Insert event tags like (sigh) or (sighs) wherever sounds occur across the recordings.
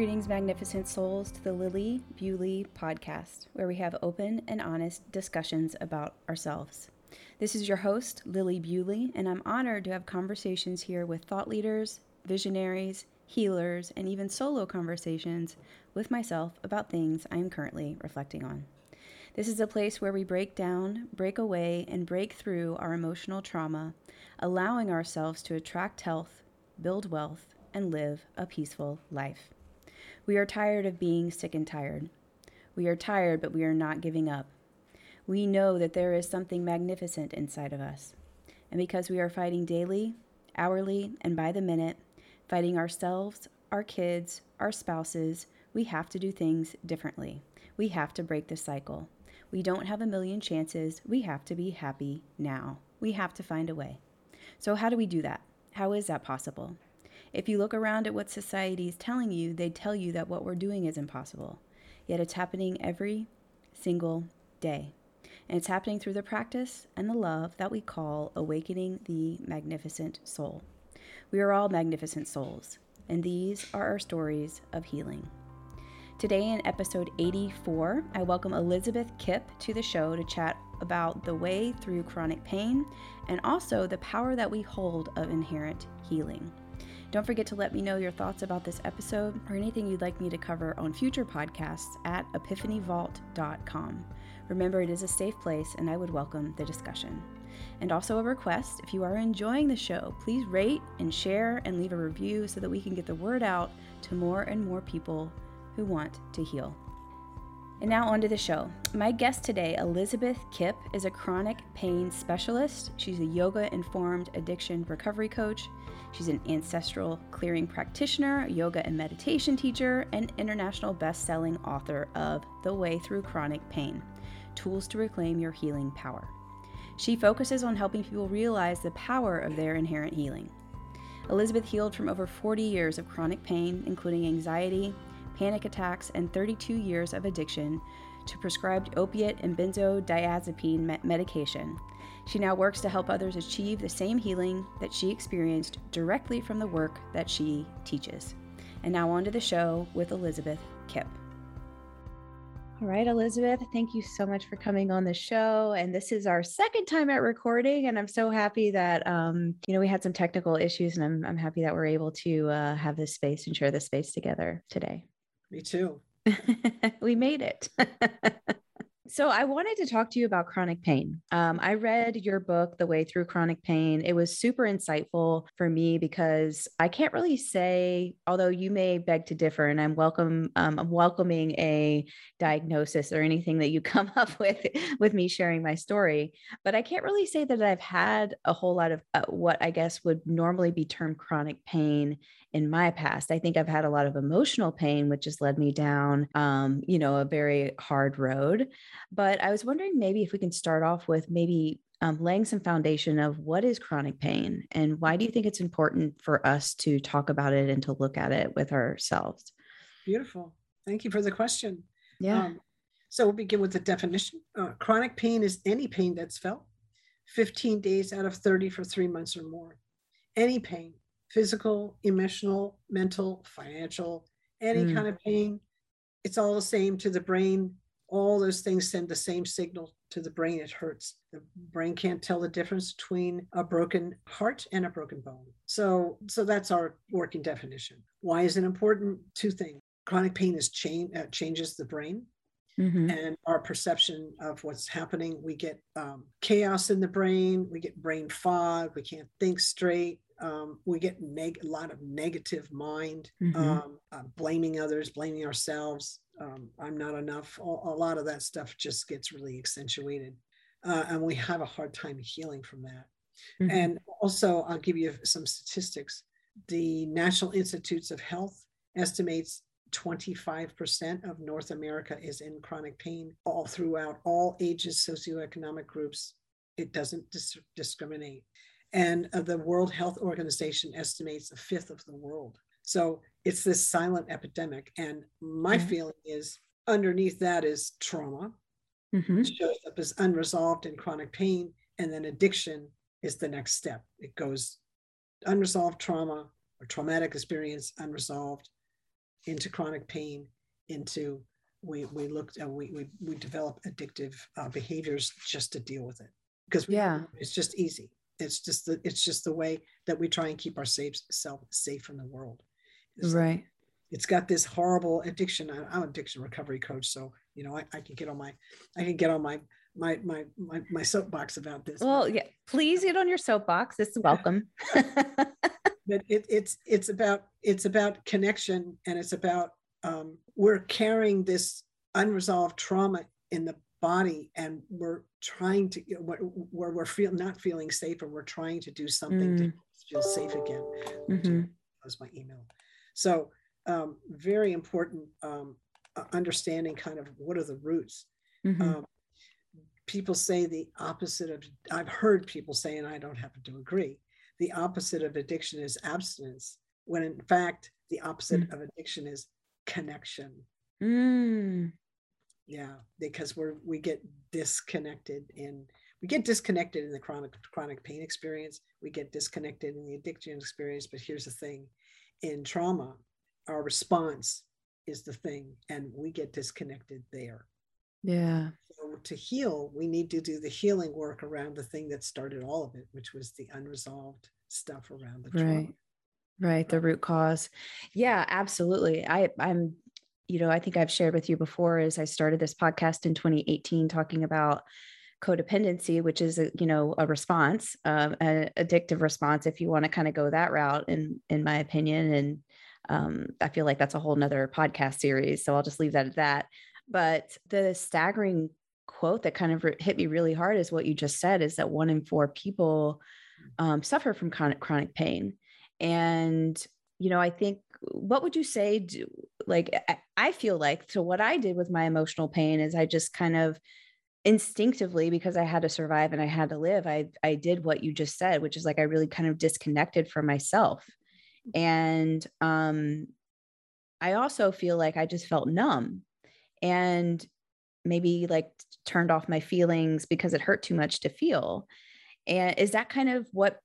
Greetings, magnificent souls, to the Lilli Bewley podcast, where we have open and honest discussions about ourselves. This is your host, Lilli Bewley, and I'm honored to have conversations here with thought leaders, visionaries, healers, and even solo conversations with myself about things I am currently reflecting on. This is a place where we break down, break away, and break through our emotional trauma, allowing ourselves to attract health, build wealth, and live a peaceful life. We are tired of being sick and tired. We are tired, but we are not giving up. We know that there is something magnificent inside of us. And because we are fighting daily, hourly, and by the minute, fighting ourselves, our kids, our spouses, we have to do things differently. We have to break the cycle. We don't have a million chances. We have to be happy now. We have to find a way. So, how do we do that? How is that possible? If you look around at what society is telling you, they tell you that what we're doing is impossible. Yet it's happening every single day. And it's happening through the practice and the love that we call awakening the magnificent soul. We are all magnificent souls, and these are our stories of healing. Today, in episode 84, I welcome Elizabeth Kipp to the show to chat about the way through chronic pain and also the power that we hold of inherent healing. Don't forget to let me know your thoughts about this episode or anything you'd like me to cover on future podcasts at epiphanyvault.com. Remember, it is a safe place and I would welcome the discussion. And also a request if you are enjoying the show, please rate and share and leave a review so that we can get the word out to more and more people who want to heal. And now on to the show. My guest today, Elizabeth Kipp, is a chronic pain specialist. She's a yoga informed addiction recovery coach. She's an ancestral clearing practitioner, yoga and meditation teacher, and international best selling author of The Way Through Chronic Pain Tools to Reclaim Your Healing Power. She focuses on helping people realize the power of their inherent healing. Elizabeth healed from over 40 years of chronic pain, including anxiety, panic attacks, and 32 years of addiction to prescribed opiate and benzodiazepine medication. She now works to help others achieve the same healing that she experienced directly from the work that she teaches. And now on to the show with Elizabeth Kipp. All right, Elizabeth, thank you so much for coming on the show. And this is our second time at recording, and I'm so happy that um, you know we had some technical issues, and I'm I'm happy that we're able to uh, have this space and share this space together today. Me too. (laughs) we made it. (laughs) So, I wanted to talk to you about chronic pain. Um, I read your book, The Way Through Chronic Pain. It was super insightful for me because I can't really say, although you may beg to differ, and I'm welcome, um, I'm welcoming a diagnosis or anything that you (laughs) come up with with me sharing my story. But I can't really say that I've had a whole lot of uh, what I guess would normally be termed chronic pain in my past. I think I've had a lot of emotional pain, which has led me down, um, you know, a very hard road. But I was wondering maybe if we can start off with maybe um, laying some foundation of what is chronic pain and why do you think it's important for us to talk about it and to look at it with ourselves? Beautiful. Thank you for the question. Yeah. Um, so we'll begin with the definition. Uh, chronic pain is any pain that's felt 15 days out of 30 for three months or more. Any pain, physical, emotional, mental, financial, any mm. kind of pain. It's all the same to the brain. All those things send the same signal to the brain. It hurts. The brain can't tell the difference between a broken heart and a broken bone. So, so that's our working definition. Why is it important? Two things. Chronic pain is change, uh, changes the brain. Mm-hmm. and our perception of what's happening. We get um, chaos in the brain, we get brain fog, we can't think straight, um, we get neg- a lot of negative mind, mm-hmm. um, uh, blaming others, blaming ourselves. Um, I'm not enough. A, a, lot of that stuff just gets really accentuated. Uh, and we have a hard time healing from that. Mm-hmm. And also, I'll give you some statistics. The National Institutes of Health estimates 25% of North America is in chronic pain all throughout all ages, socioeconomic groups. It doesn't dis- discriminate and uh, the World Health Organization estimates a fifth of the world. So it's this silent epidemic. And my mm-hmm. feeling is underneath that is trauma, mm-hmm. shows up as unresolved and chronic pain, and then addiction is the next step. It goes unresolved trauma or traumatic experience, unresolved, into chronic pain, into we we looked uh, we we we develop addictive uh, behaviors just to deal with it because we, Yeah. it's just easy. It's just the it's just the way that we try and keep our safe self safe from the world. It's like- Right. it's got this horrible addiction. I- I'm an addiction recovery coach, so you know I, I can get on my I can get on my my my my, my soapbox about this. Well, yeah. Please get on your soapbox. This is welcome. (laughs) but it, it's it's about it's about connection and it's about um, we're carrying this unresolved trauma in the body and we're trying to you know, where, we're feel not feeling safe and we're trying to do something to Mm. feel safe again Mhm. just close my email so um, very important um, understanding kind of what are the roots Mhm. um, people say the opposite of i've heard people say and i don't happen to agree the opposite of addiction is abstinence when in fact the opposite of addiction is connection Mm. Yeah because we're we get disconnected in we get disconnected in the chronic chronic pain experience we get disconnected in the addiction experience but here's the thing in trauma our response is the thing and we get disconnected there Yeah. so to heal, we need to do the healing work around the thing that started all of it, which was the unresolved stuff around the trauma. Right. Right. The root cause. Yeah, absolutely. I, I'm, you know, I think I've shared with you before is I started this podcast in 2018 talking about codependency, which is a, you know, a response, um, an addictive response, if you want to kind of go that route, in in my opinion. And um, I feel like that's a whole nother podcast series. So I'll just leave that at that. But the staggering quote that kind of hit me really hard is what you just said is that one in four people um, suffer from chronic chronic pain and you know i think what would you say do, like I, feel like so what i did with my emotional pain is i just kind of instinctively because i had to survive and i had to live i i did what you just said which is like i really kind of disconnected from myself. And um i also feel like i just felt numb and maybe like turned off my feelings because it hurt too much to feel. And is that kind of what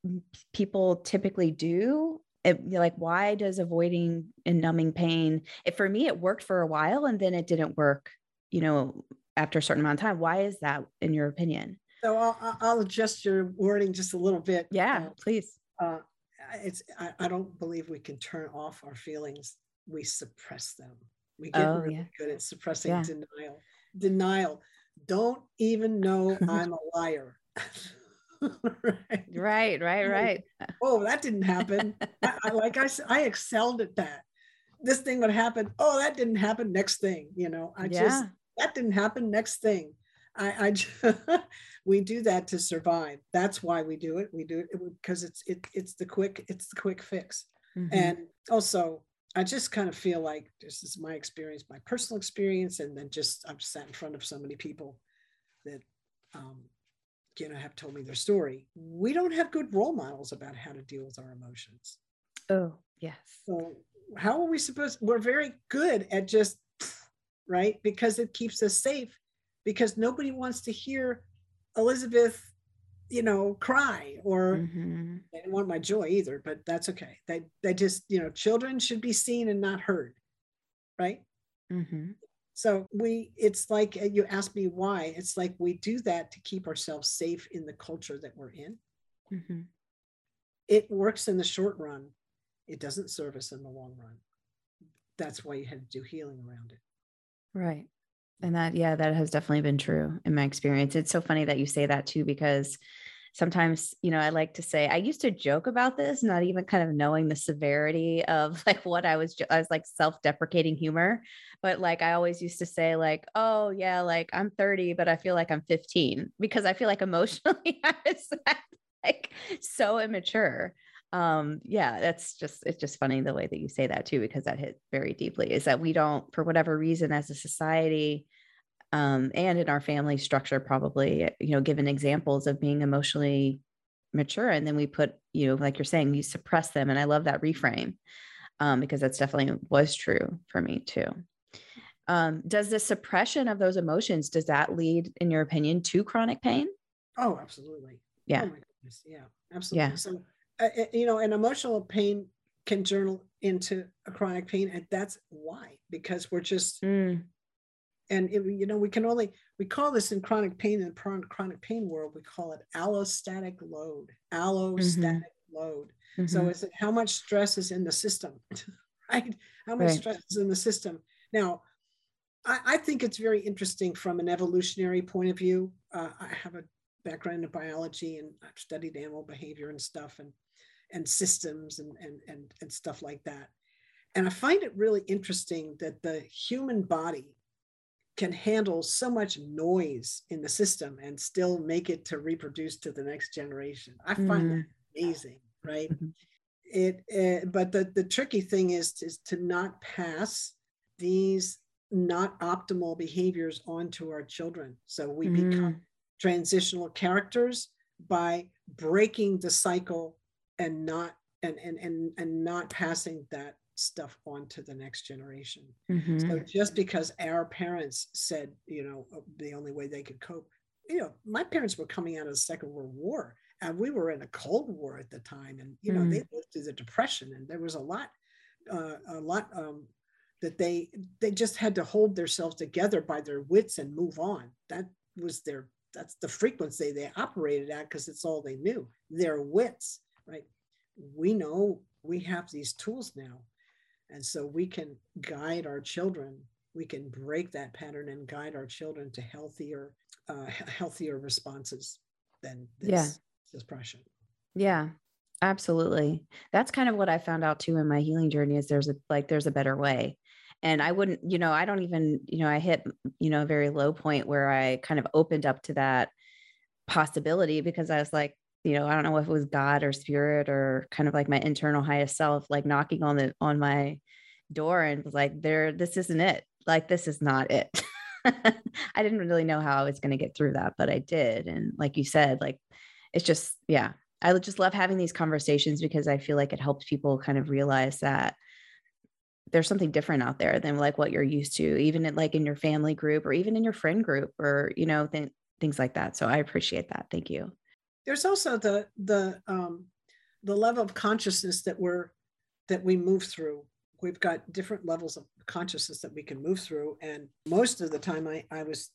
people typically do? It, like, why does avoiding and numbing pain? If for me, it worked for a while and then it didn't work, you know, after a certain amount of time. Why is that, in your opinion? So I'll, I'll- adjust your wording just a little bit. Yeah, please. Uh, uh, it's I, I don't believe we can turn off our feelings. We suppress them. We get Oh, really yeah. good at suppressing Yeah. denial. Denial. Don't even know (laughs) I'm a liar. (laughs) (laughs) right? Right, right, Oh, right. oh, that didn't happen. (laughs) I, I, like I said, I excelled at that. This thing would happen. Oh, that didn't happen. Next thing, you know, I yeah, just, that didn't happen. Next thing. I, I ju- (laughs) we do that to survive. That's why we do it. We do it because it's, it, it's the quick, it's the quick fix. mhm, And also, I just kind of feel like this is my experience, my personal experience, and then just I've sat in front of so many people that, um, you know, have told me their story. We don't have good role models about how to deal with our emotions. oh, yes. So how are we supposed? We're very good at just (sniffs) right because it keeps us safe. Because nobody wants to hear Elizabeth, you know, cry or Mhm, they didn't want my joy either, but that's okay. They they just, you know, children should be seen and not heard. Right. mhm, So we it's like uh, you asked me why. It's like we do that to keep ourselves safe in the culture that we're in. mhm. It works in the short run. It doesn't serve us in the long run. That's why you had to do healing around it. Right. And that, yeah, that has definitely been true in my experience. It's so funny that you say that too, because sometimes, you know, I like to say, I used to joke about this, not even kind of knowing the severity of (laughs) like what I was, I was like self deprecating humor. But like I always used to say, like, oh, yeah, like I'm 30, but I feel like I'm 15 because I feel like emotionally (laughs) I was like so immature um yeah that's just it's just funny the way that you say that too because that hit very deeply is that we don't for whatever reason as a society um and in our family structure probably you know given examples of being emotionally mature and then we put you know like you're saying you suppress them and i love that reframe um because that's definitely was true for me too um does the suppression of those emotions does that lead in your opinion to chronic pain Oh, absolutely. Yeah. Oh my goodness. Yeah, absolutely. Yeah. So, uh, uh, you know, an emotional pain can journal into a chronic pain and that's why because we're just Mm. And it, you know we can only we call this in chronic pain in the chronic pain world we call it allostatic load allostatic load. So Mhm. is it how much stress is in the system (laughs) right? How much Right. stress is in the system. Now I, I think it's very interesting from an evolutionary point of view. Uh, i have a background in biology and i've studied animal behavior and stuff and and systems and and and, and stuff like that. And i find it really interesting that the human body can handle so much noise in the system and still make it to reproduce to the next generation i find that amazing right Mhm. it, uh, but the the tricky thing is is to not pass these not optimal behaviors onto our children so we become Mm. transitional characters by breaking the cycle and not and and and, and not passing that stuff on to the next generation Mhm. so just because our parents said you know uh, the only way they could cope you know my parents were coming out of the second world war and we were in a cold war at the time and you know Mm. they lived through the depression and there was a lot uh, a lot um, that they they just had to hold themselves together by their wits and move on that was their that's the frequency they operated at because it's all they knew their wits right we know we have these tools now and so we can guide our children we can break that pattern and guide our children to healthier uh, healthier responses than this Yeah. depression Yeah, absolutely. That's kind of what I found out too in my healing journey is there's a like there's a better way. And I wouldn't, you know, I don't even, you know, I hit, you know, a very low point where I kind of opened up to that possibility because I was like, you know, I don't know if it was God or spirit or kind of like my internal highest self, like knocking on the on my door and was like, there, this isn't it. Like this is not it. (laughs) I didn't really know how I was going to get through that, but I did. And like you said, like it's just, yeah, I just love having these conversations because I feel like it helps people kind of realize that there's something different out there than like what you're used to, even in, like in your family group or even in your friend group or, you know, th- things like that. So I appreciate that. Thank you. There's also the the um, the level of consciousness that we're that we move through we've got different levels of consciousness that we can move through and most of the time i i was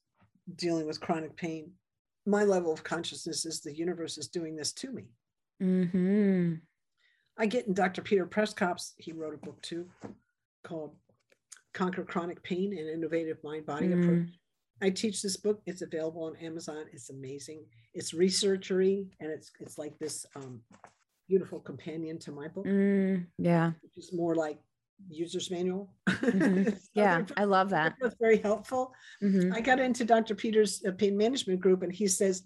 dealing with chronic pain my level of consciousness is the universe is doing this to me Mm-hmm. I get in Dr. Peter Przekop's, he wrote a book too called Conquer Chronic Pain and Innovative Mind Body Mm. Approach. I teach this book. It's available on Amazon. It's amazing. It's researchery and it's it's like this um, beautiful companion to my book, Mm, yeah. which is more like user's manual. (laughs) Mhm. Yeah. I love that. was very helpful. Mhm. I got into Dr. Peter's uh, pain management group and he says,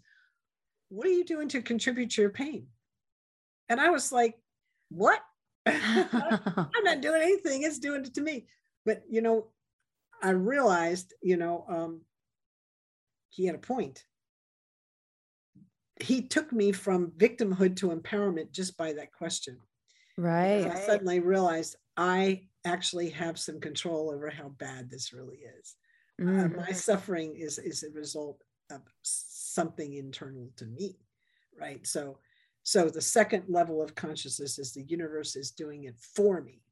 What are you doing to contribute to your pain? And I was like, What? (laughs) I'm not doing anything. It's doing it to me. But you know, I realized, you know, um, he had a point. He took me from victimhood to empowerment just by that question. Because right. I suddenly realized I actually have some control over how bad this really is. Uh, Mm, my suffering is is a result of something internal to me, right? So, so the second level of consciousness is the universe is doing it for me.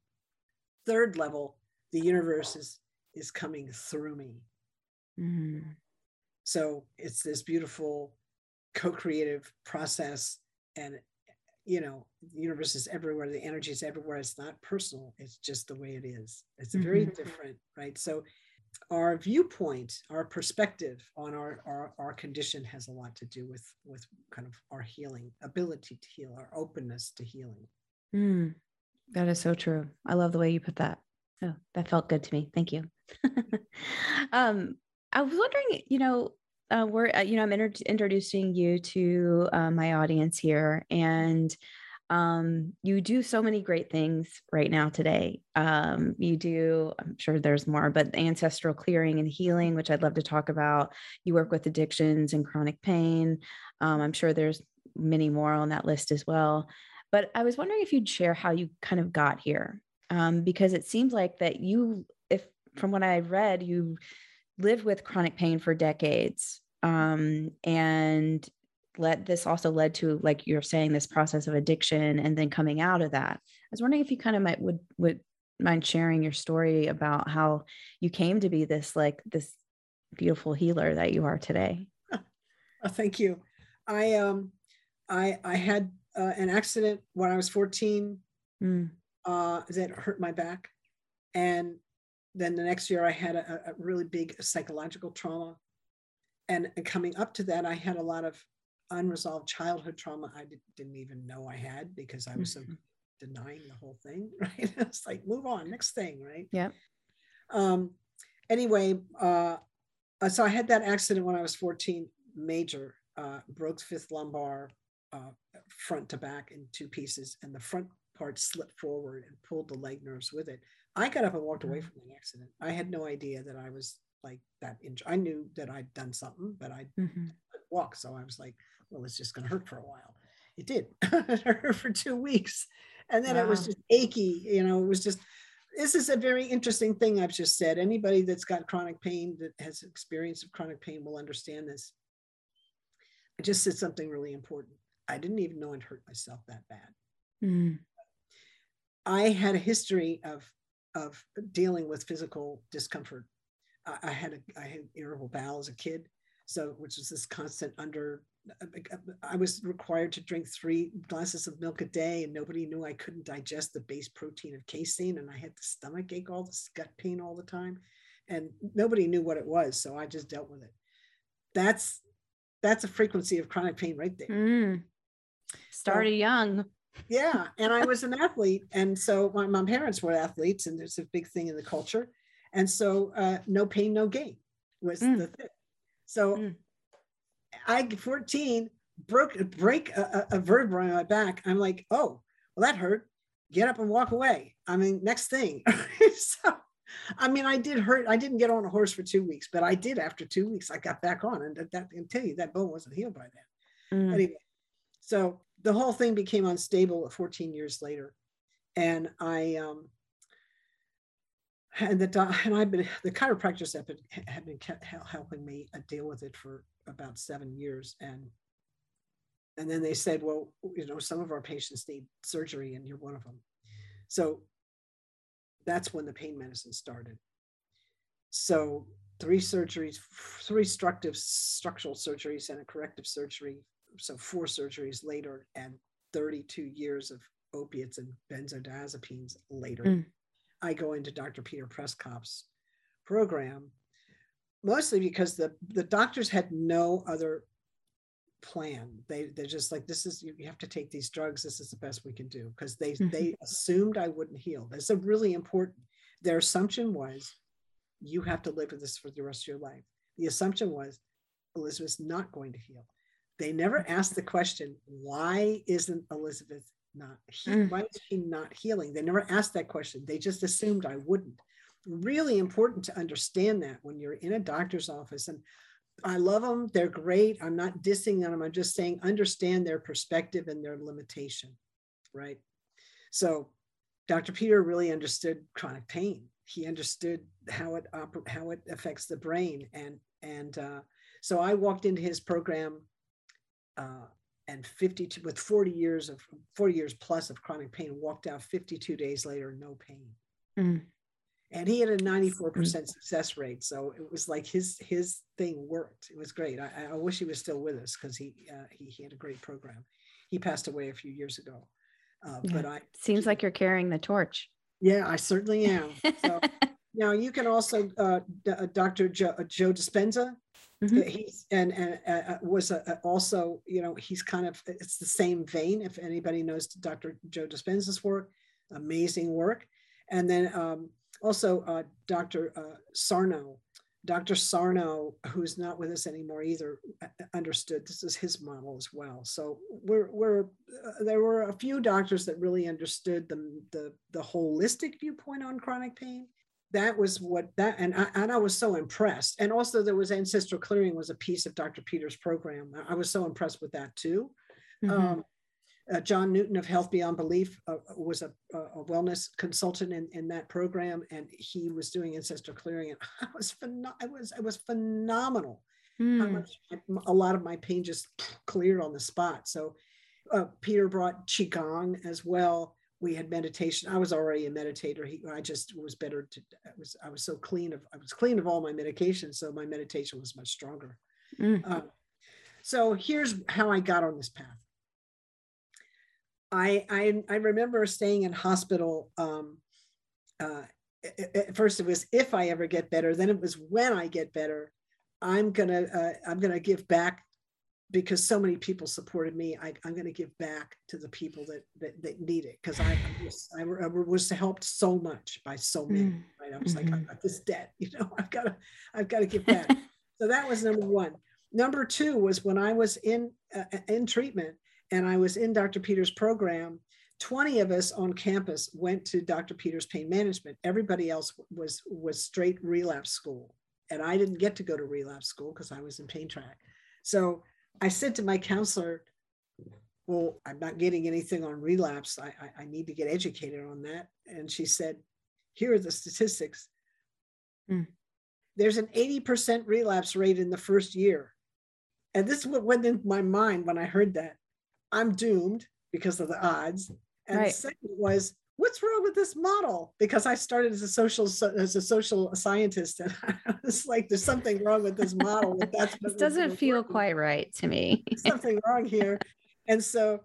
Third level, the universe is is coming through me. mm, So it's this beautiful co-creative process, and you know, the universe is everywhere. The energy is everywhere. It's not personal. It's just the way it is. It's very Mhm. different, right? So our viewpoint, our perspective on our, our our condition has a lot to do with with kind of our healing ability to heal, our openness to healing. mm. That is so true. I love the way you put that. Oh, that felt good to me. Thank you. (laughs) um, I was wondering, you know, uh, we're, uh, you know, I'm inter- introducing you to uh, my audience here, and um, you do so many great things right now today. Um, you do, I'm sure there's more, but ancestral clearing and healing, which I'd love to talk about. You work with addictions and chronic pain. Um, I'm sure there's many more on that list as well. But I was wondering if you'd share how you kind of got here, um, because it seems like that you, if from what I read, you lived with chronic pain for decades, um, and let this also led to like you're saying this process of addiction and then coming out of that. I was wondering if you kind of might would would mind sharing your story about how you came to be this like this beautiful healer that you are today. Oh, (laughs) thank you. I um i i had uh, an accident when i was 14 mm. uh that hurt my back. And then the next year i had a, a really big psychological trauma and, and coming up to that i had a lot of unresolved childhood trauma I did, not even know I had because I was mm-hmm. so denying the whole thing, (laughs) right? it's like, move on, next thing, right? Yeah. Um, anyway, uh, uh, so I had that accident when I was 14, major, uh, broke fifth lumbar, uh, front to back in two pieces, and the front part slipped forward and pulled the leg nerves with it. I got up and walked away mm. from the accident. I had no idea that I was like that. Injured. I knew that I'd done something, but I mm-hmm. walk. So I was like, well, it's just going to hurt for a while. It did. (laughs) it hurt for two weeks. And then wow. it was just achy. You know, it was just, this is a very interesting thing I've just said. Anybody that's got chronic pain, that has experience of chronic pain, will understand this. I just said something really important. I didn't even know I'd hurt myself that bad. Mm. I had a history of of dealing with physical discomfort. I, I had a I had irritable bowel as a kid, so which was this constant under uh, uh, uh, I was required to drink three glasses of milk a day, and nobody knew I couldn't digest the base protein of casein, and I had the stomach ache, all this gut pain all the time, and nobody knew what it was, so I just dealt with it. That's that's a frequency of chronic pain right there. Mm. Started so, young. Yeah, and I was an athlete, and so my, my parents were athletes, and there's a big thing in the culture, and so uh, no pain, no gain was mm. the thing. So. Mm I 14 broke break a, a vertebra in my back. I'm like, oh, well, that hurt. Get up and walk away. I mean, next thing. (laughs) so, I mean, I did hurt. I didn't get on a horse for two weeks, but I did after two weeks. I got back on, and that, that I can tell you that bone wasn't healed by then. Mm. Anyway, so the whole thing became unstable 14 years later, and I um, and the and I've been the chiropractors have been have been helping me uh, deal with it for about seven years. And and then they said well you know some of our patients need surgery and you're one of them so that's when the pain medicine started. So three surgeries three structive structural surgeries and a corrective surgery so four surgeries later and 32 years of opiates and benzodiazepines later. Mm. i go into dr peter Przekop's program mostly because the the doctors had no other plan. They they're just like this is you, have to take these drugs. This is the best we can do. Because they mm-hmm. they assumed i wouldn't heal. That's a really important their assumption was you have to live with this for the rest of your life. The assumption was elizabeth's not going to heal they never asked the question why isn't elizabeth not he- mm. why is she not healing they never asked that question they just assumed i wouldn't really important to understand that when you're in a doctor's office and I love them. They're great. I'm not dissing them. I'm just saying understand their perspective and their limitation, right? So Dr. Peter really understood chronic pain. He understood how it oper- how it affects the brain, and and uh, so I walked into his program, uh, and 52 with 40 years of 40 years plus of chronic pain. Walked out 52 days later, no pain. Mm and he had a 94% mm. success rate so it was like his his thing worked it was great i, I wish he was still with us because he, uh, he he had a great program he passed away a few years ago uh, yeah. but i seems like you're carrying the torch yeah i certainly am so (laughs) now you can also uh, dr uh, joe, uh, joe dispenza mm-hmm. Uh, he's and, and uh, was a, also you know he's kind of it's the same vein if anybody knows dr joe dispenza's work amazing work and then um, also uh, Dr. Uh, Sarno. Dr. Sarno, who's not with us anymore either, uh, understood this is his model as well. So we're, we're uh, there were a few doctors that really understood the, the, the holistic viewpoint on chronic pain. That was what that, and I, and I was so impressed. And also there was ancestral clearing was a piece of Dr. Peter's program. I was so impressed with that too. Mm-hmm. Um, uh, John Newton of Health Beyond Belief uh, was a, a, wellness consultant in, in that program, and he was doing ancestral clearing, and (laughs) I was phen- it was it was phenomenal. mm. how much a lot of my pain just (sniffs) cleared on the spot. So uh, Peter brought qigong as well. We had meditation. I was already a meditator. He, I just was better to. I was I was so clean of I was clean of all my medication, so my meditation was much stronger. Mm. Uh, so here's how I got on this path. I I, I remember staying in hospital. Um, uh, at first, it was if I ever get better. Then it was when I get better. I'm gonna uh, I'm gonna give back because so many people supported me. I, am going to give back to the people that that, that need it because I, I, I, was helped so much by so many. Mm. Right? I was mm-hmm. like, I've got this debt, (laughs) you know, I've got to I've got to give back. (laughs) so that was number one. Number two was when I was in uh, in treatment and I was in Dr. Peters' program. 20 of us on campus went to Dr. Peters pain management. Everybody else was was straight relapse school. And I didn't get to go to relapse school because I was in pain track. So I said to my counselor, well, I'm not getting anything on relapse. I, I, I need to get educated on that. And she said, here are the statistics. Mm. There's an 80% relapse rate in the first year. And this is what went in my mind when I heard that. I'm doomed because of the odds. And right. the second was, what's wrong with this model? Because I started as a social as a social scientist, and (laughs) I was like, there's something wrong with this model. That's (laughs) this doesn't feel working. quite right to me. something wrong here, and so,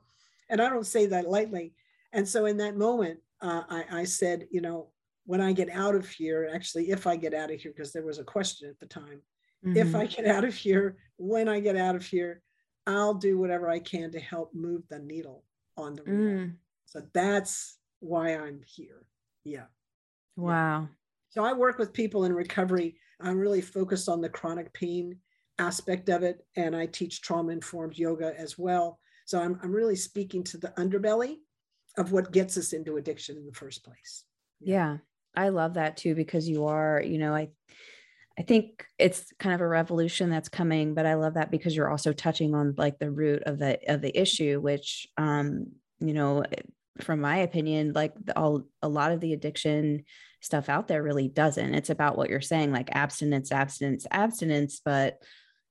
and I don't say that lightly. And so, in that moment, uh, I, I said, you know, when I get out of here, actually, if I get out of here, because there was a question at the time, mm-hmm. if I get out of here, when I get out of here, I'll do whatever I can to help move the needle on the mm. So that's why I'm here. Yeah. Wow. Yeah. So I work with people in recovery. I'm really focused on the chronic pain aspect of it. And I teach trauma informed yoga as well. So I'm, I'm really speaking to the underbelly of what gets us into addiction in the first place. Yeah. yeah. I love that too, because you are, you know, I, I think it's kind of a revolution that's coming, but I love that because you're also touching on like the root of the of the issue, which um, you know, from my opinion, like all a lot of the addiction stuff out there really doesn't. It's about what you're saying, like abstinence, abstinence, abstinence. But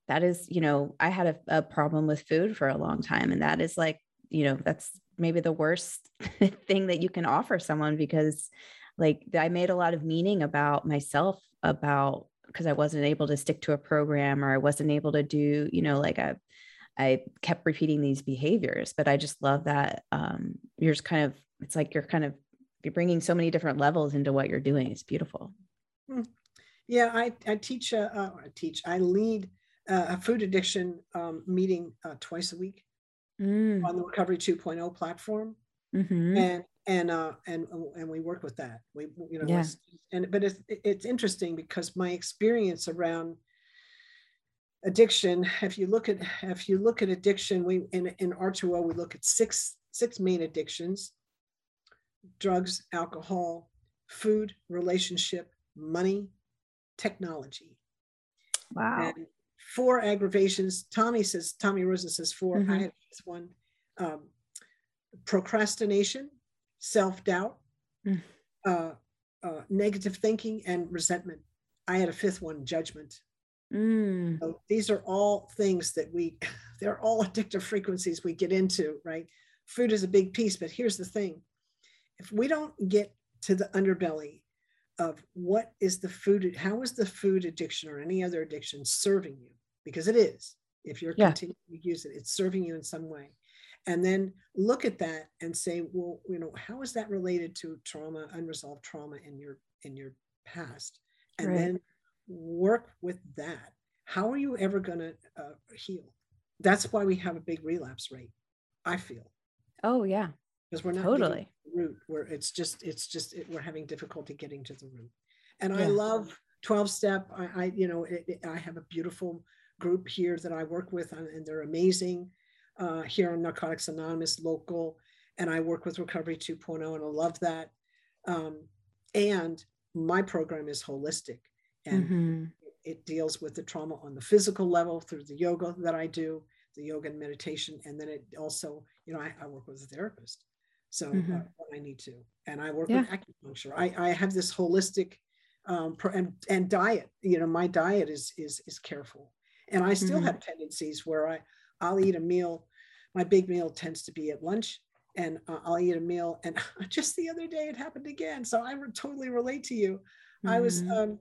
that is, you know, I had a, a problem with food for a long time, and that is like, you know, that's maybe the worst (laughs) thing that you can offer someone because like I made a lot of meaning about myself about because I wasn't able to stick to a program or I wasn't able to do, you know, like a, I kept repeating these behaviors, but I just love that um, you're just kind of, it's like you're kind of, you're bringing so many different levels into what you're doing. It's beautiful. Hmm. Yeah, I, I teach, uh, uh, I teach, I lead uh, a food addiction um, meeting uh, twice a week mm. on the Recovery 2.0 platform. Mm-hmm. And and uh, and and we work with that. We you know, yeah. and but it's it's interesting because my experience around addiction. If you look at if you look at addiction, we in in R2O we look at six six main addictions: drugs, alcohol, food, relationship, money, technology. Wow. And four aggravations. Tommy says Tommy Rosen says 4 mm-hmm. I had this one. Um, procrastination, self doubt, mm. uh, uh, negative thinking, and resentment. I had a fifth one, judgment. Mm. So these are all things that we, (laughs) they're all addictive frequencies we get into, right? Food is a big piece, but here's the thing if we don't get to the underbelly of what is the food, how is the food addiction or any other addiction serving you? Because it is. If you're yeah. continuing to use it, it's serving you in some way and then look at that and say well you know how is that related to trauma unresolved trauma in your in your past and right. then work with that. How are you ever going to uh, heal? That's why we have a big relapse rate i feel. Oh yeah. Because we're not totally. root where it's just it's just it, we're having difficulty getting to the root. And yeah. i love 12 step. I, I you know it, it, i have a beautiful group here that i work with and they're amazing uh, here on Narcotics Anonymous local, and I work with Recovery 2.0, and I love that. Um, and my program is holistic, and mm-hmm. it deals with the trauma on the physical level through the yoga that I do, the yoga and meditation, and then it also, you know, I, I work with a therapist, so uh, mm-hmm. uh, I need to, and I work yeah. with acupuncture. I, I have this holistic um, and, and diet. You know, my diet is is is careful And I still mm-hmm. have tendencies where I, I'll eat a meal. My big meal tends to be at lunch and uh, I'll eat a meal. And (laughs) just the other day, it happened again. So I would totally relate to you. Mm-hmm. I was, mm-hmm. um,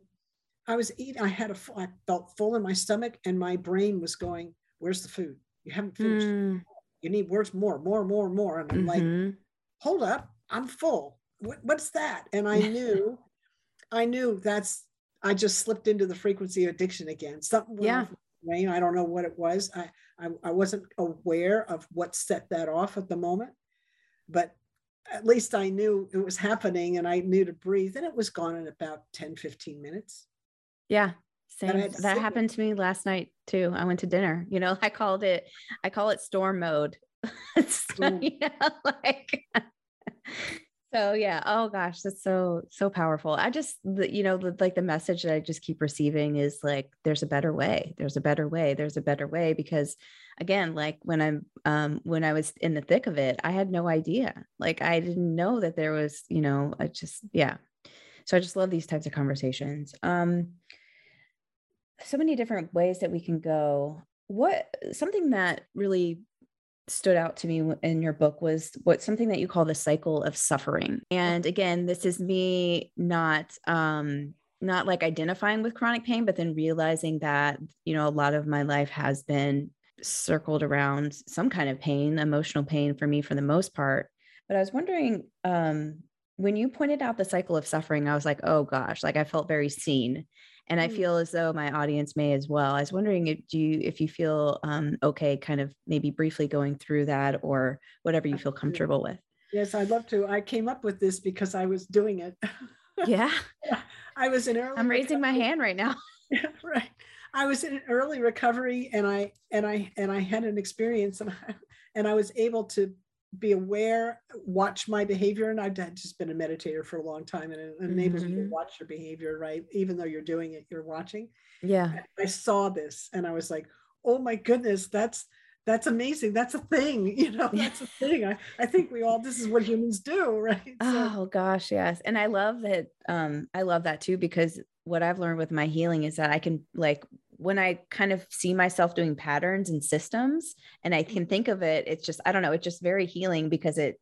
I was eating, I had a, I felt full in my stomach and my brain was going, where's the food? You haven't finished. Mm. You need words more, more, more, more. And I'm mm-hmm. like, hold up, I'm full. What, what's that? And I knew, I knew that's, I just slipped into the frequency of addiction again. Something yeah. Brain. I don't know what it was. I, I, I wasn't aware of what set that off at the moment, but at least I knew it was happening and I knew to breathe and it was gone in about 10, 15 minutes. Yeah. Same. That happened to me last night too. I went to dinner. You know, (laughs) I called it, I call it storm mode. (laughs) so, you know, (laughs) like so yeah oh gosh that's so so powerful i just the, you know the, like the message that i just keep receiving is like there's a better way there's a better way there's a better way because again like when i'm um when i was in the thick of it i had no idea like i didn't know that there was you know i just yeah so i just love these types of conversations um so many different ways that we can go what something that really stood out to me in your book was what something that you call the cycle of suffering. And again, this is me not um not like identifying with chronic pain but then realizing that you know a lot of my life has been circled around some kind of pain, emotional pain for me for the most part. But I was wondering um when you pointed out the cycle of suffering, I was like, oh gosh, like I felt very seen and I mm. feel as though my audience may as well. I was wondering if do you if you feel um, okay, kind of maybe briefly going through that or whatever you feel comfortable with. Yes, I'd love to. I came up with this because I was doing it. Yeah, (laughs) I was in early. I'm raising recovery. my hand right now. (laughs) yeah, right. I was in early recovery, and I and I and I had an experience, and I, and I was able to be aware, watch my behavior. And I've just been a meditator for a long time and it enables mm-hmm. you to watch your behavior, right? Even though you're doing it, you're watching. Yeah. I saw this and I was like, oh my goodness, that's that's amazing. That's a thing, (laughs) you know, that's a thing. I, I think we all this is what humans do, (laughs) right? So. Oh gosh, yes. And I love that um I love that too because what I've learned with my healing is that I can like when I kind of see myself doing patterns and systems and I can think of it, it's just, I don't know, it's just very healing because it,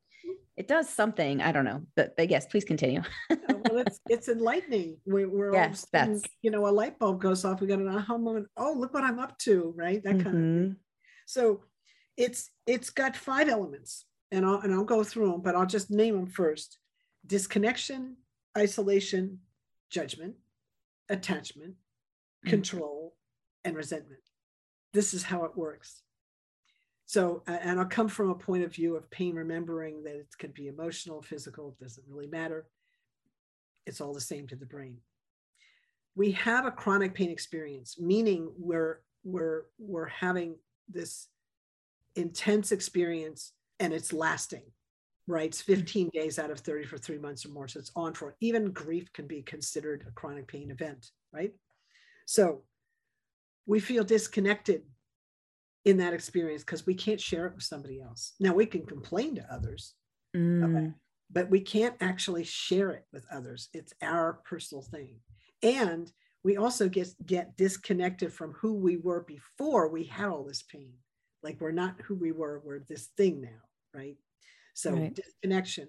it does something. I don't know, but, but yes, please continue. well, it's, (laughs) it's enlightening. We, we're yes, all that's, you know, a light bulb goes off. We got an aha moment. Oh, look what I'm up to. Right. That kind mm-hmm. of thing. Mm-hmm. So it's, it's got five elements and I'll, and I'll go through them, but I'll just name them first. Disconnection, isolation, judgment, attachment, mm-hmm. control, and resentment. This is how it works. So, and I'll come from a point of view of pain, remembering that it can be emotional, physical, it doesn't really matter. It's all the same to the brain. We have a chronic pain experience, meaning we're we're we're having this intense experience and it's lasting, right? It's 15 days out of 30 for three months or more. So it's on for even grief can be considered a chronic pain event, right? So we feel disconnected in that experience because we can't share it with somebody else. Now we can complain to others, mm. but we can't actually share it with others. It's our personal thing. And we also get, get disconnected from who we were before we had all this pain. Like we're not who we were, we're this thing now, right? So right. disconnection.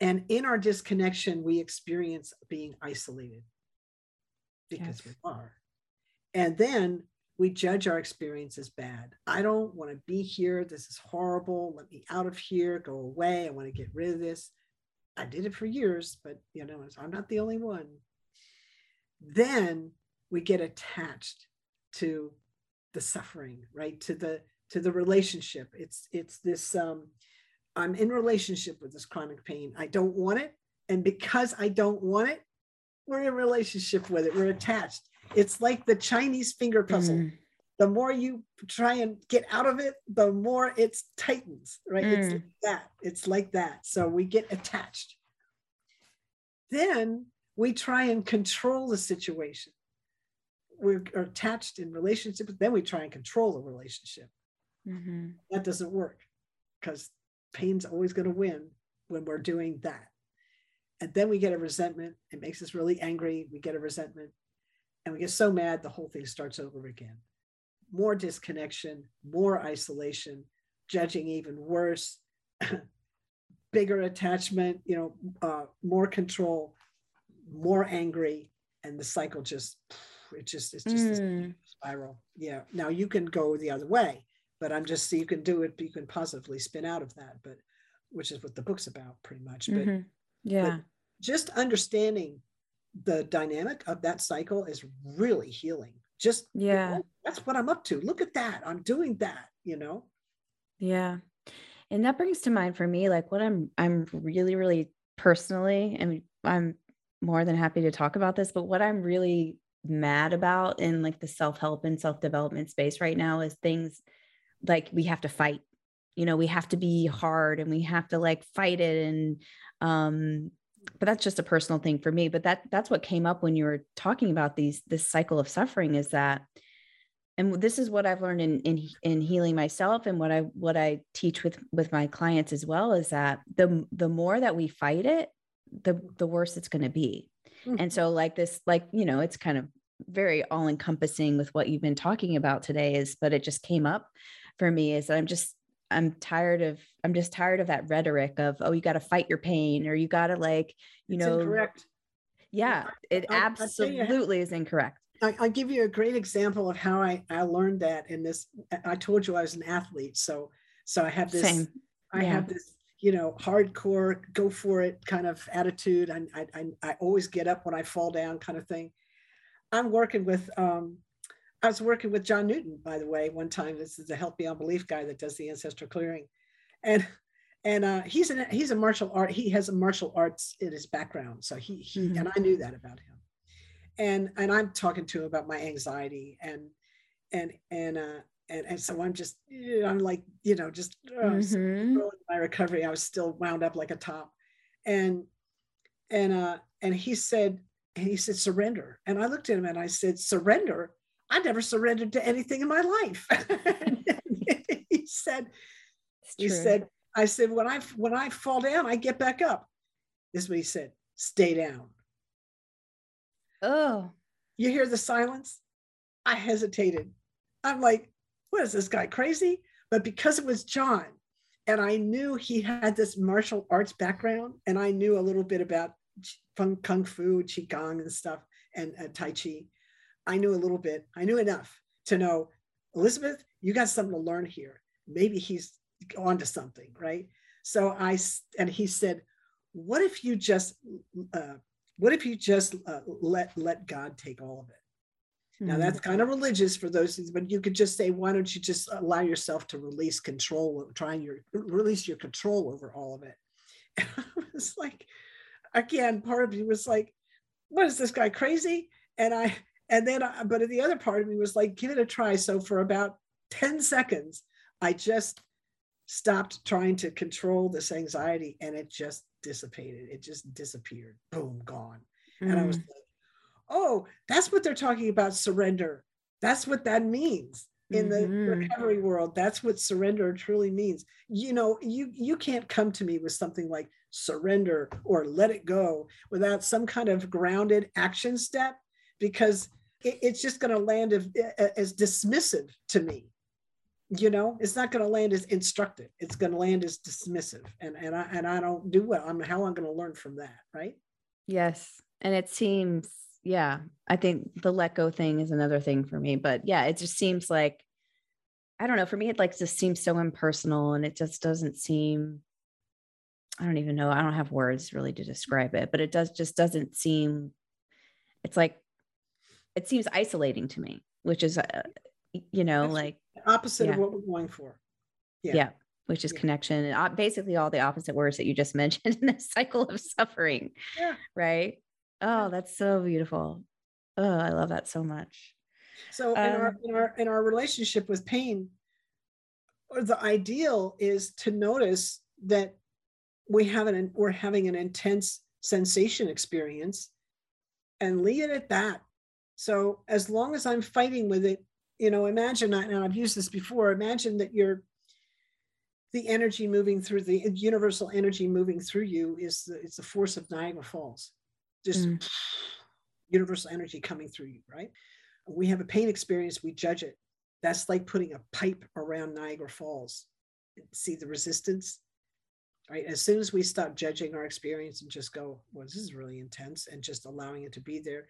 And in our disconnection, we experience being isolated because yes. we are. And then we judge our experience as bad. I don't want to be here. This is horrible. Let me out of here, go away. I want to get rid of this. I did it for years, but you know, I'm not the only one. Then we get attached to the suffering, right? To the to the relationship. It's it's this um I'm in relationship with this chronic pain. I don't want it. And because I don't want it, we're in relationship with it. We're attached. It's like the Chinese finger puzzle. Mm. The more you try and get out of it, the more it tightens, right? Mm. It's like that. It's like that. So we get attached. Then we try and control the situation. We're attached in relationship, but then we try and control the relationship. Mm-hmm. That doesn't work because pain's always going to win when we're doing that. And then we get a resentment. It makes us really angry. We get a resentment and we get so mad the whole thing starts over again more disconnection more isolation judging even worse (clears throat) bigger attachment you know uh, more control more angry and the cycle just it just it's just mm. spiral yeah now you can go the other way but i'm just so you can do it you can positively spin out of that but which is what the book's about pretty much but mm-hmm. yeah but just understanding the dynamic of that cycle is really healing. Just yeah. oh, that's what i'm up to. Look at that. I'm doing that you know? Yeah. And that brings to mind for me like what i'm i'm really really personally and i'm more than happy to talk about this but what i'm really mad about in like the self-help and self-development space right now is things like we have to fight. You know we have to be hard and we have to like fight it and um but that's just a personal thing for me but that that's what came up when you were talking about these this cycle of suffering is that and this is what i've learned in in in healing myself and what i what i teach with with my clients as well is that the the more that we fight it the the worse it's going to be mm-hmm. and so like this like you know it's kind of very all encompassing with what you've been talking about today is but it just came up for me is that i'm just I'm tired of I'm just tired of that rhetoric of oh you got to fight your pain or you got to like you it's know incorrect. Yeah, it I, absolutely you, is incorrect. I, will give you a great example of how I, I learned that in this. I told you I was an athlete, so so I have this. Same. I yeah. have this you know hardcore go for it kind of attitude. I, I I always get up when I fall down kind of thing. I'm working with um, I was working with John Newton, by the way, one time. This is a Help Beyond Belief guy that does the ancestral clearing, and and uh, he's an he's a martial art. He has a martial arts in his background, so he he mm-hmm. and I knew that about him. And and I'm talking to him about my anxiety and and and uh, and and so I'm just I'm like you know just uh, mm-hmm. my recovery. I was still wound up like a top, and and uh and he said and he said surrender, and I looked at him and I said surrender I never surrendered to anything in my life. (laughs) (laughs) he said, he said, I said, when I when I fall down, I get back up. This is what he said, stay down. Oh. You hear the silence? I hesitated. I'm like, what is this guy crazy? But because it was John, and I knew he had this martial arts background, and I knew a little bit about kung fu, qigong, and stuff, and uh, tai chi. I knew a little bit. I knew enough to know, Elizabeth, you got something to learn here. Maybe he's onto something, right? So I and he said, "What if you just, uh, what if you just uh, let let God take all of it?" Now that's kind of religious for those things, but you could just say, "Why don't you just allow yourself to release control, trying your release your control over all of it?" (laughs) And I was like, again, part of me was like, "What is this guy crazy?" And I and then, I, but the other part of me was like, give it a try. So for about 10 seconds, I just stopped trying to control this anxiety and it just dissipated. It just disappeared. Boom, gone. Mm. And I was mm. like, oh, that's what they're talking about surrender. That's what that means in the mm-hmm. recovery world that's what surrender truly means you know you you can't come to me with something like surrender or let it go without some kind of grounded action step because it, it's just going to land as, as dismissive to me you know? It's not going to land as instructive. It's going to land as dismissive. And and i and i don't do well. I'm how i'm going to learn from that right? Yes. And it seems yeah i think the let go thing is another thing for me but yeah it just seems like i don't know for me it like just seems so impersonal and it just doesn't seem i don't even know i don't have words really to describe it but it does just doesn't seem it's like it seems isolating to me, which is, uh, you know, That's like opposite yeah. of what we're going for. Yeah. yeah which is yeah. connection and basically all the opposite words that you just (laughs) mentioned in the cycle of suffering. Yeah. Right. Oh, that's so beautiful. Oh, I love that so much. So um, in our in our in our relationship with pain, or the ideal is to notice that we have an we're having an intense sensation experience and leave it at that so as long as I'm fighting with it, you know, imagine, and I've used this before, imagine that you're the energy moving through the universal energy moving through you is the, it's the force of Niagara Falls. Just mm. universal energy coming through you, right? We have a pain experience, we judge it. That's like putting a pipe around Niagara Falls. See the resistance, right? As soon as we stop judging our experience and just go, well, this is really intense, and just allowing it to be there,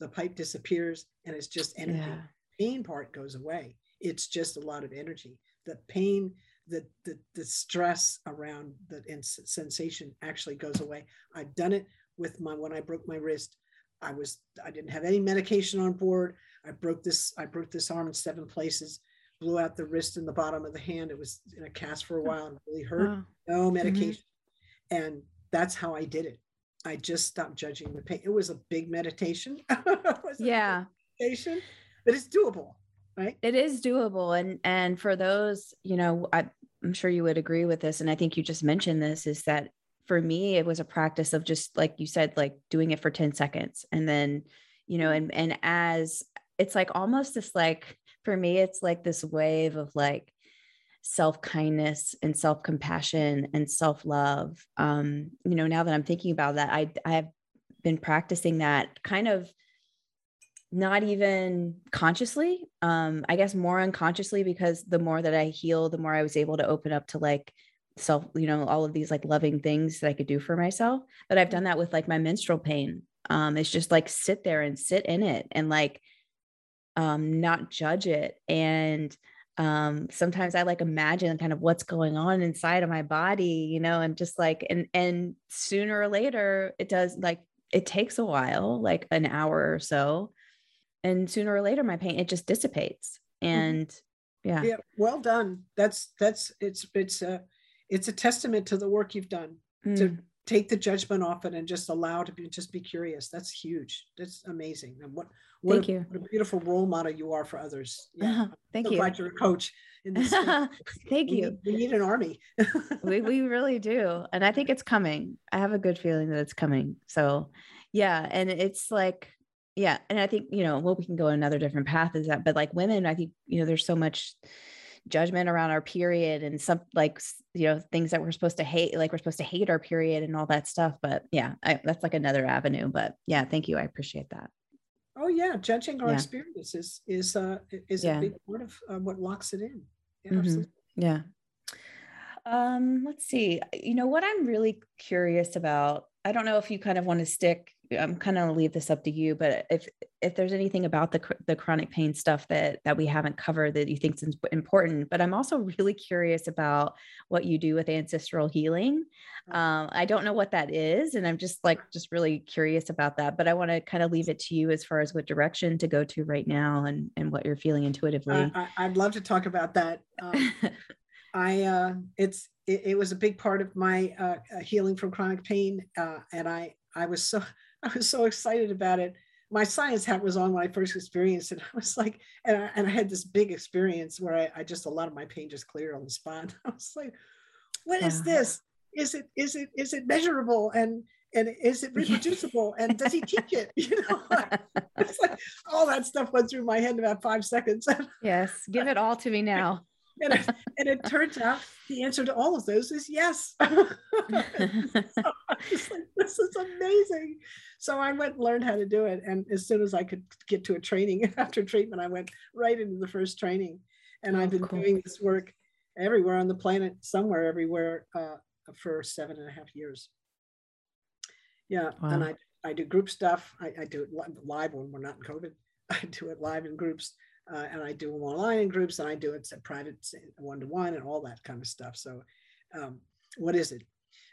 the pipe disappears and it's just energy. Yeah. Pain part goes away. It's just a lot of energy. The pain, the the, the stress around the sensation actually goes away. I've done it with my when I broke my wrist. I was I didn't have any medication on board. I broke this I broke this arm in seven places, blew out the wrist and the bottom of the hand. It was in a cast for a while and really hurt. Wow. No mm-hmm. medication. Mm-hmm. And that's how I did it. I just stopped judging the pain. It was a big meditation. (laughs) yeah. Meditation, but it's doable, right? It is doable. And and for those, you know, I, I'm sure you would agree with this. And I think you just mentioned this is that for me, it was a practice of just like you said, like doing it for 10 seconds. And then, you know, and and as it's like almost this like for me, it's like this wave of like self kindness and self compassion and self love. Um, you know, now that I'm thinking about that, I I have been practicing that kind of not even consciously um i guess more unconsciously because the more that i heal the more i was able to open up to like self you know all of these like loving things that i could do for myself. But i've done that with like my menstrual pain. Um it's just like sit there and sit in it and like um not judge it. And um sometimes i like imagine kind of what's going on inside of my body you know and just like and and sooner or later it does like it takes a while like an hour or so and sooner or later my pain it just dissipates mm-hmm. and yeah. Yeah well done. That's that's it's it's a it's a testament to the work you've done mm. to take the judgment off it and just allow to be just be curious. That's huge. That's amazing. And what what, thank a, you. what a beautiful role model you are for others. Yeah. Uh-huh. Thank so you. glad you're a coach in this (laughs) thank we you. we need an army. (laughs) We, we really do and i think it's coming. I have a good feeling that it's coming. So yeah and it's like yeah and i think you know well we can go another different path is that but like women i think you know there's so much judgment around our period and some like you know things that we're supposed to hate like we're supposed to hate our period and all that stuff but yeah I, that's like another avenue but yeah thank you. I appreciate that oh yeah judging our yeah. experience is is uh is yeah. a big part of uh, what locks it in yeah, mm-hmm. yeah um let's see you know what i'm really curious about i don't know if you kind of want to stick I'm kind of leave this up to you, but if if there's anything about the the chronic pain stuff that that we haven't covered that you think is important, but I'm also really curious about what you do with ancestral healing. Um, I don't know what that is, and I'm just like just really curious about that. But I want to kind of leave it to you as far as what direction to go to right now and and what you're feeling intuitively. I, would love to talk about that. Um, (laughs) I uh, it's it, it, was a big part of my uh, healing from chronic pain, uh, and I I was so (laughs) I was so excited about it. My science hat was on when I first experienced it. (laughs) I was like, and I, and I had this big experience where I, I just a lot of my pain just cleared on the spot. (laughs) I was like, what is this? Is it is it is it measurable and and is it reproducible and does he teach it you know it's like all that stuff went through my head in about five seconds yes give it all to me now and, it, and it turns out the answer to all of those is yes. (laughs) so like, this is amazing. So I went and learned how to do it. And as soon as I could get to a training (laughs) after treatment, I went right into the first training. And oh, I've been cool. doing this work everywhere on the planet, somewhere everywhere uh, for seven and a half years. Yeah. Wow. And I, I do group stuff. I, I do it live when we're not in COVID. (laughs) I do it live in groups uh, and I do them online in groups, and I do it at private one to one and all that kind of stuff. So, um, what is it?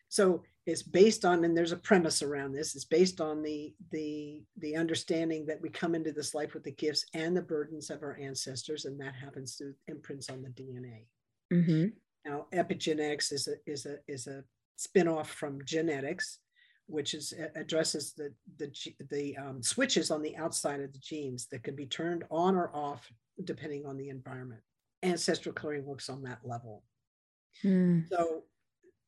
So it's based on, and there's a premise around this. It's based on the the the understanding that we come into this life with the gifts and the burdens of our ancestors, and that happens through imprints on the DNA. Mm-hmm. Now, epigenetics is a is a is a spinoff from genetics, which is addresses the the the um, switches on the outside of the genes that can be turned on or off depending on the environment. Ancestral clearing works on that level. Hmm. So,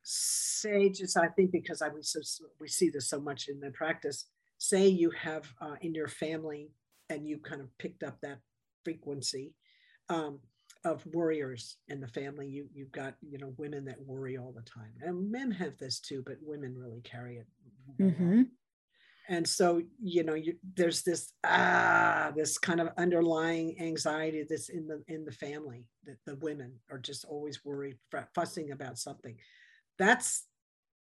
say just I think because I we so, we see this so much in the practice. Say you have uh, in your family and you kind of picked up that frequency. Um, of warriors in the family you you've got you know women that worry all the time and men have this too but women really carry it mm-hmm. and so you know you, there's this ah this kind of underlying anxiety that's in the in the family that the women are just always worried fussing about something. That's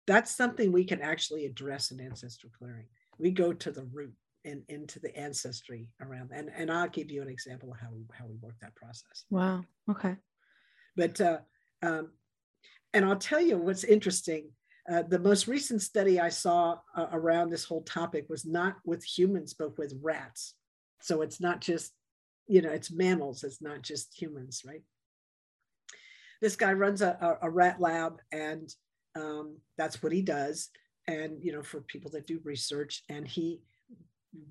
that's something we can actually address in ancestral clearing. We go to the root and into the ancestry around and and i'll give you an example of how we how we work that process. Wow. Okay. But uh um and i'll tell you what's interesting uh, the most recent study I saw uh, around this whole topic was not with humans, but with rats. So it's not just, you know, it's mammals, it's not just humans, right? This guy runs a, a, a rat lab, and um, that's what he does. And, you know, for people that do research, and he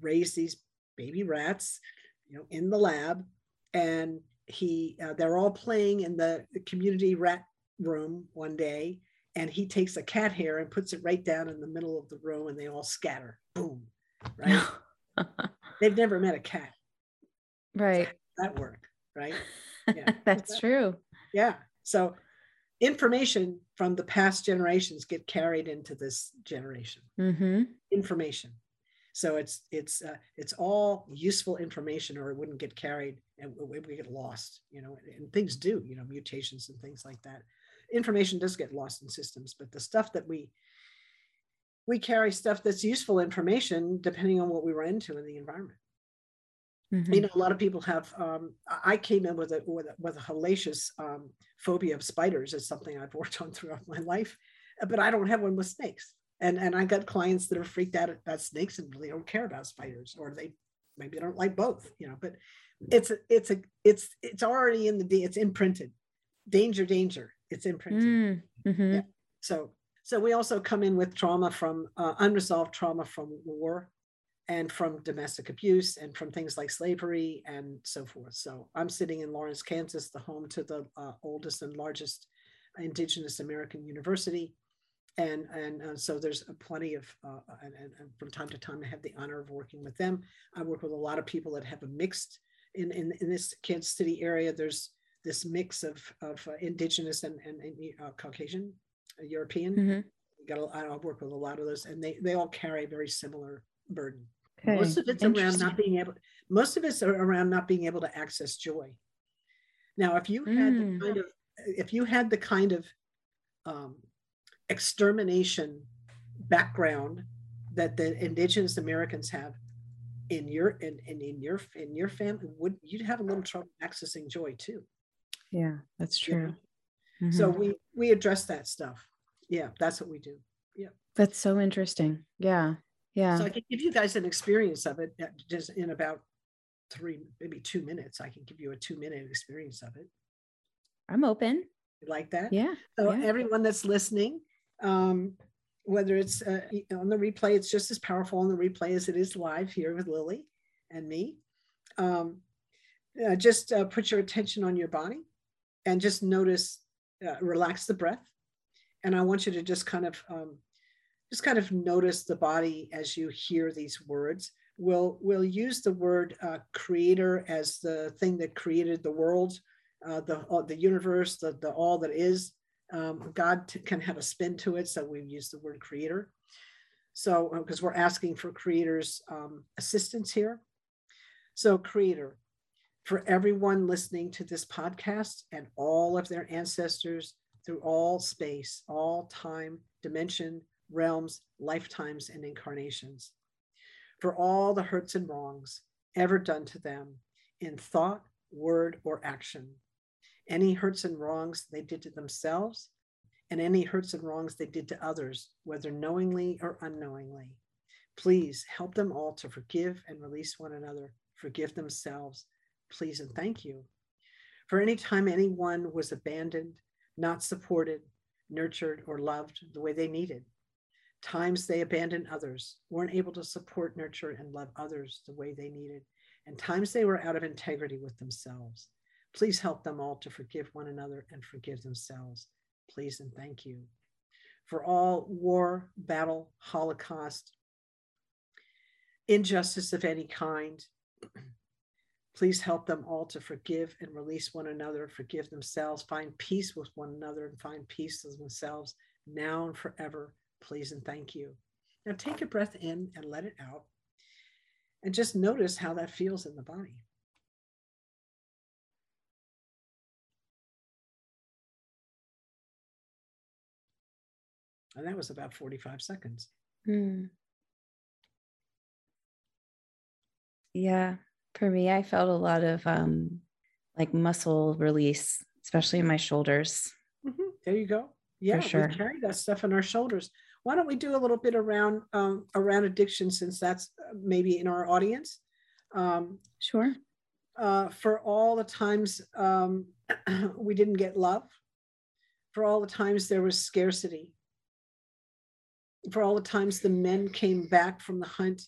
raised these baby rats, you know, in the lab, and he, uh, they're all playing in the community rat room one day and he takes a cat hair and puts it right down in the middle of the row and they all scatter. Boom right? (laughs) They've never met a cat. Right. That work right? (laughs) Yeah. That's that, true. Yeah. So information from the past generations get carried into this generation. Mm-hmm. information. So it's it's uh, it's all useful information or it wouldn't get carried and we, we get lost you know and things do you know mutations and things like that information does get lost in systems, but the stuff that we we carry stuff that's useful information depending on what we run into in the environment. Mm-hmm. You know, a lot of people have. Um, I came in with a with a, with a hellacious um, phobia of spiders. It's something I've (laughs) worked on throughout my life, but I don't have one with snakes. And and I got clients that are freaked out about snakes and really don't care about spiders, or they maybe don't like both. You know, but it's a, it's a it's it's already in the it's imprinted. Danger, danger it's imprinted. Mm, mm-hmm. yeah. So so we also come in with trauma from uh, unresolved trauma from war and from domestic abuse and from things like slavery and so forth. So I'm sitting in Lawrence, Kansas, the home to the uh, oldest and largest indigenous American university. And, and uh, so there's plenty of, uh, and, and, from time to time, I have the honor of working with them. I work with a lot of people that have a mixed, in, in, in this Kansas City area, there's this mix of, of uh, indigenous and, and, and uh, Caucasian, uh, European. Mm-hmm. Got a, I work with a lot of those, and they they all carry a very similar burden. Okay. Most of it's around not being able. Most of it's around not being able to access joy. Now, if you had mm. the kind of if you had the kind of um, extermination background that the indigenous Americans have in your in, in, in your in your family, would you'd have a little trouble accessing joy too. Yeah, that's true. Mm-hmm. So we we address that stuff. Yeah, that's what we do. Yeah. That's so interesting. Yeah. Yeah. So I can give you guys an experience of it just in about three, maybe two minutes. I can give you a two minute experience of it. I'm open. You like that? Yeah. So yeah. everyone that's listening, um, whether it's uh, on the replay, it's just as powerful on the replay as it is live here with Lilli and me. Um, uh, just uh, put your attention on your body and just notice, uh, relax the breath. And I want you to just kind of, um, just kind of notice the body as you hear these words. We'll, we'll use the word uh, creator as the thing that created the world, uh, the, uh, the universe, the, the all that is. Um, God t- can have a spin to it, so we use the word creator. So, because uh, we're asking for creators' um, assistance here. So, creator, for everyone listening to this podcast and all of their ancestors through all space, all time, dimension, realms, lifetimes, and incarnations. For all the hurts and wrongs ever done to them in thought, word, or action. Any hurts and wrongs they did to themselves, and any hurts and wrongs they did to others, whether knowingly or unknowingly. Please help them all to forgive and release one another, forgive themselves, please and thank you. For any time anyone was abandoned, not supported, nurtured, or loved the way they needed, times they abandoned others, weren't able to support, nurture, and love others the way they needed, and times they were out of integrity with themselves. Please help them all to forgive one another and forgive themselves. Please and thank you. For all war, battle, holocaust, injustice of any kind, (clears throat) Please help them all to forgive and release one another, forgive themselves, find peace with one another, and find peace with themselves now and forever. Please and thank you. Now take a breath in and let it out. And just notice how that feels in the body. And that was about 45 seconds. Mm. Yeah, for me, I felt a lot of um, like muscle release, especially in my shoulders. Mm-hmm. There you go. Yeah, sure. we carry that stuff in our shoulders. Why don't we do a little bit around um, around addiction, since that's uh, maybe in our audience? Um, sure. Uh, for all the times um, (clears throat) we didn't get love, for all the times there was scarcity, for all the times the men came back from the hunt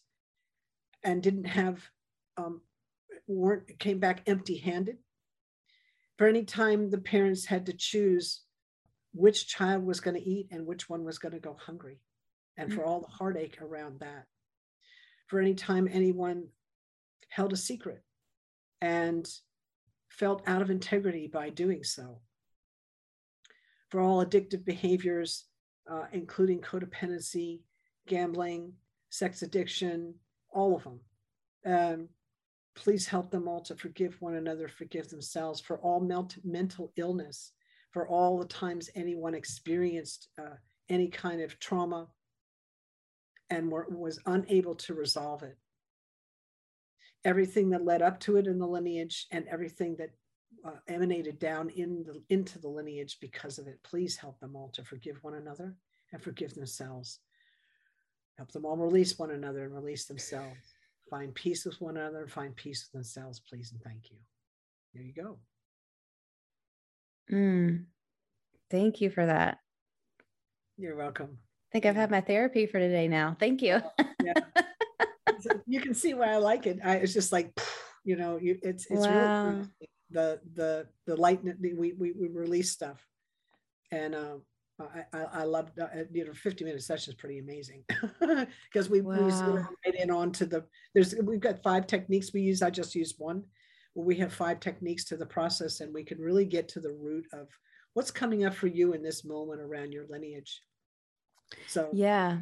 and didn't have um, weren't came back empty handed for any time the parents had to choose which child was going to eat and which one was going to go hungry and for all the heartache around that. For any time anyone held a secret and felt out of integrity by doing so. For all addictive behaviors uh, including codependency, gambling, sex addiction, all of them. Um, please help them all to forgive one another, forgive themselves for all mental illness, for all the times anyone experienced uh, any kind of trauma and were, was unable to resolve it. Everything that led up to it in the lineage and everything that uh, emanated down in the, into the lineage because of it. Please help them all to forgive one another and forgive themselves. Help them all release one another and release themselves. Find peace with one another, find peace with themselves, please, and thank you. There you go. Mm, thank you for that. You're welcome. I think I've had my therapy for today now. Thank you. yeah. you can see why I like it. I, it's just like, (sighs) you know, you, it's it's wow. really the the the light we we we release stuff, and um, I, I, I love uh, you know 50 minute session is pretty amazing. (laughs) Because we, wow. we sort right in onto the there's we've got five techniques we use I just used one. Well, we have five techniques to the process and we can really get to the root of what's coming up for you in this moment around your lineage. So yeah.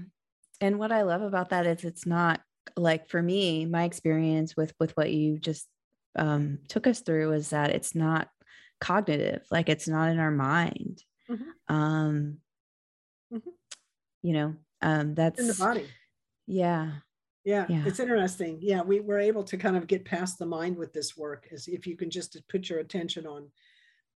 And what I love about that is it's not like for me my experience with with what you just um, took us through is that it's not cognitive like it's not in our mind mm-hmm. um mm-hmm. you know um that's in the body yeah. yeah yeah it's interesting yeah we were able to kind of get past the mind with this work as if you can just put your attention on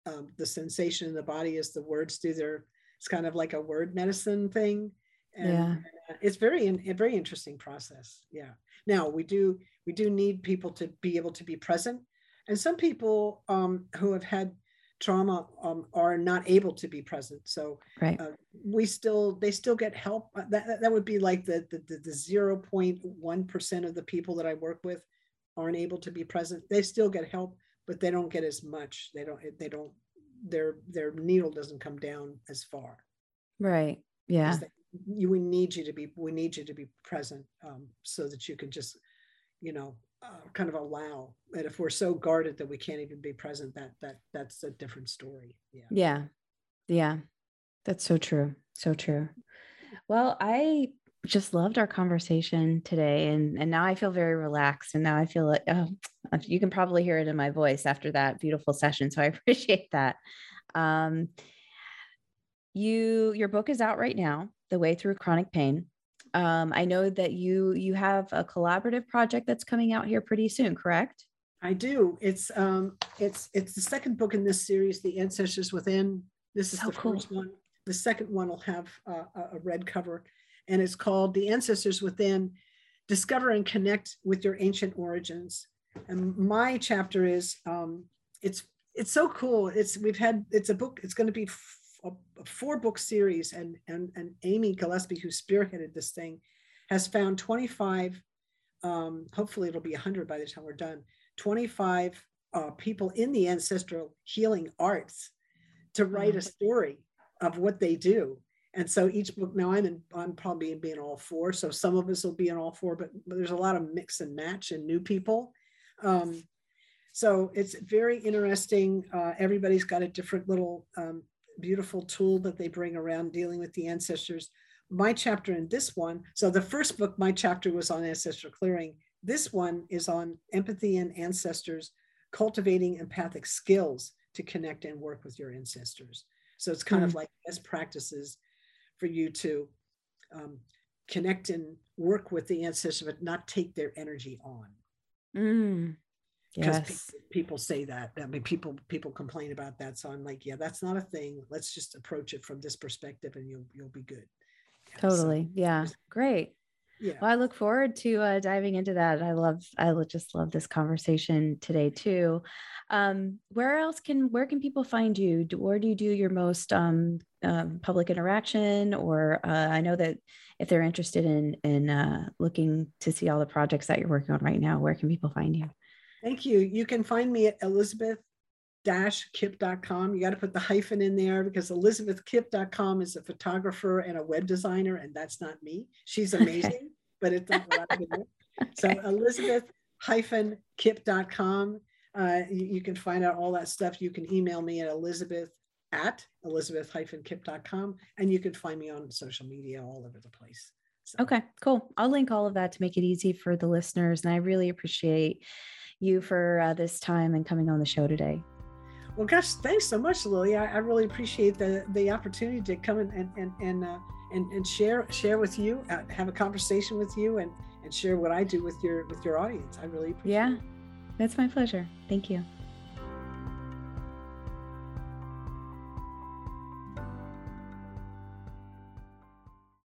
um, the sensation in the body as the words do their it's kind of like a word medicine thing and yeah. it's very a very interesting process yeah now we do we do need people to be able to be present and some people um, who have had trauma um, are not able to be present. So right. uh, we still they still get help. Uh, that, that would be like the the, the 0.1% of the people that i work with aren't able to be present. They still get help but they don't get as much. They don't they don't their their needle doesn't come down as far. Right. Yeah. They, you, we need you to be we need you to be present um, so that you can just you know uh, kind of allow that if we're so guarded that we can't even be present that that that's a different story. Yeah. Yeah. Yeah. That's so true. So true. Well i just loved our conversation today and and now i feel very relaxed and now i feel like oh you can probably hear it in my voice after that beautiful session so i (laughs) appreciate that. Um you your book is out right now the way through chronic pain um, I know that you you have a collaborative project that's coming out here pretty soon, correct? I do. It's um, it's it's the second book in this series, The Ancestors Within. This is so the cool. first one. The second one will have uh, a red cover, and it's called The Ancestors Within: Discover and Connect with Your Ancient Origins. And my chapter is um, it's it's so cool. It's we've had it's a book. It's going to be a, four book series, and, and, and Amy Gillespie, who spearheaded this thing, has found 25, um, hopefully it'll be 100 by the time we're done, 25 uh, people in the ancestral healing arts to write a story of what they do. And so each book, now I'm in, I'm probably in being all four. So some of us will be in all four, but, but there's a lot of mix and match and new people. Um, so it's very interesting. Uh, everybody's got a different little um, beautiful tool that they bring around dealing with the ancestors. my chapter in this one, so the first book, my chapter was on ancestral clearing. This one is on empathy and ancestors, cultivating empathic skills to connect and work with your ancestors. So it's kind mm. of like best practices for you to um, connect and work with the ancestors, but not take their energy on. Mm. Because yes. pe- people say that. I mean, people people complain about that. So I'm like, yeah, that's not a thing. Let's just approach it from this perspective, and you'll you'll be good. totally. So, yeah. Great. Yeah. Well, I look forward to uh, diving into that. I love, I just love this conversation today too. Um, where else can, where can people find you? Do, where do you do your most um, um, public interaction? Or uh, I know that if they're interested in in uh, looking to see all the projects that you're working on right now, where can people find you? Thank you. You can find me at Elizabeth kipp.com. You got to put the hyphen in there because elizabethkipp.com is a photographer and a web designer, and that's not me. She's amazing, okay. but it's not what I do. Okay. So Elizabeth hyphen kipp.com. Uh, you, you, can find out all that stuff. You can email me at elizabeth at Elizabeth hyphen kipp.com, and you can find me on social media all over the place. So. Okay, cool. I'll link all of that to make it easy for the listeners. And I really appreciate you for uh, this time and coming on the show today. Well, gosh, thanks so much, Lilli. I, I really appreciate the the opportunity to come and and and uh, and, and share share with you, uh, have a conversation with you, and and share what I do with your with your audience. I really appreciate. It. Yeah, it. that's my pleasure. Thank you.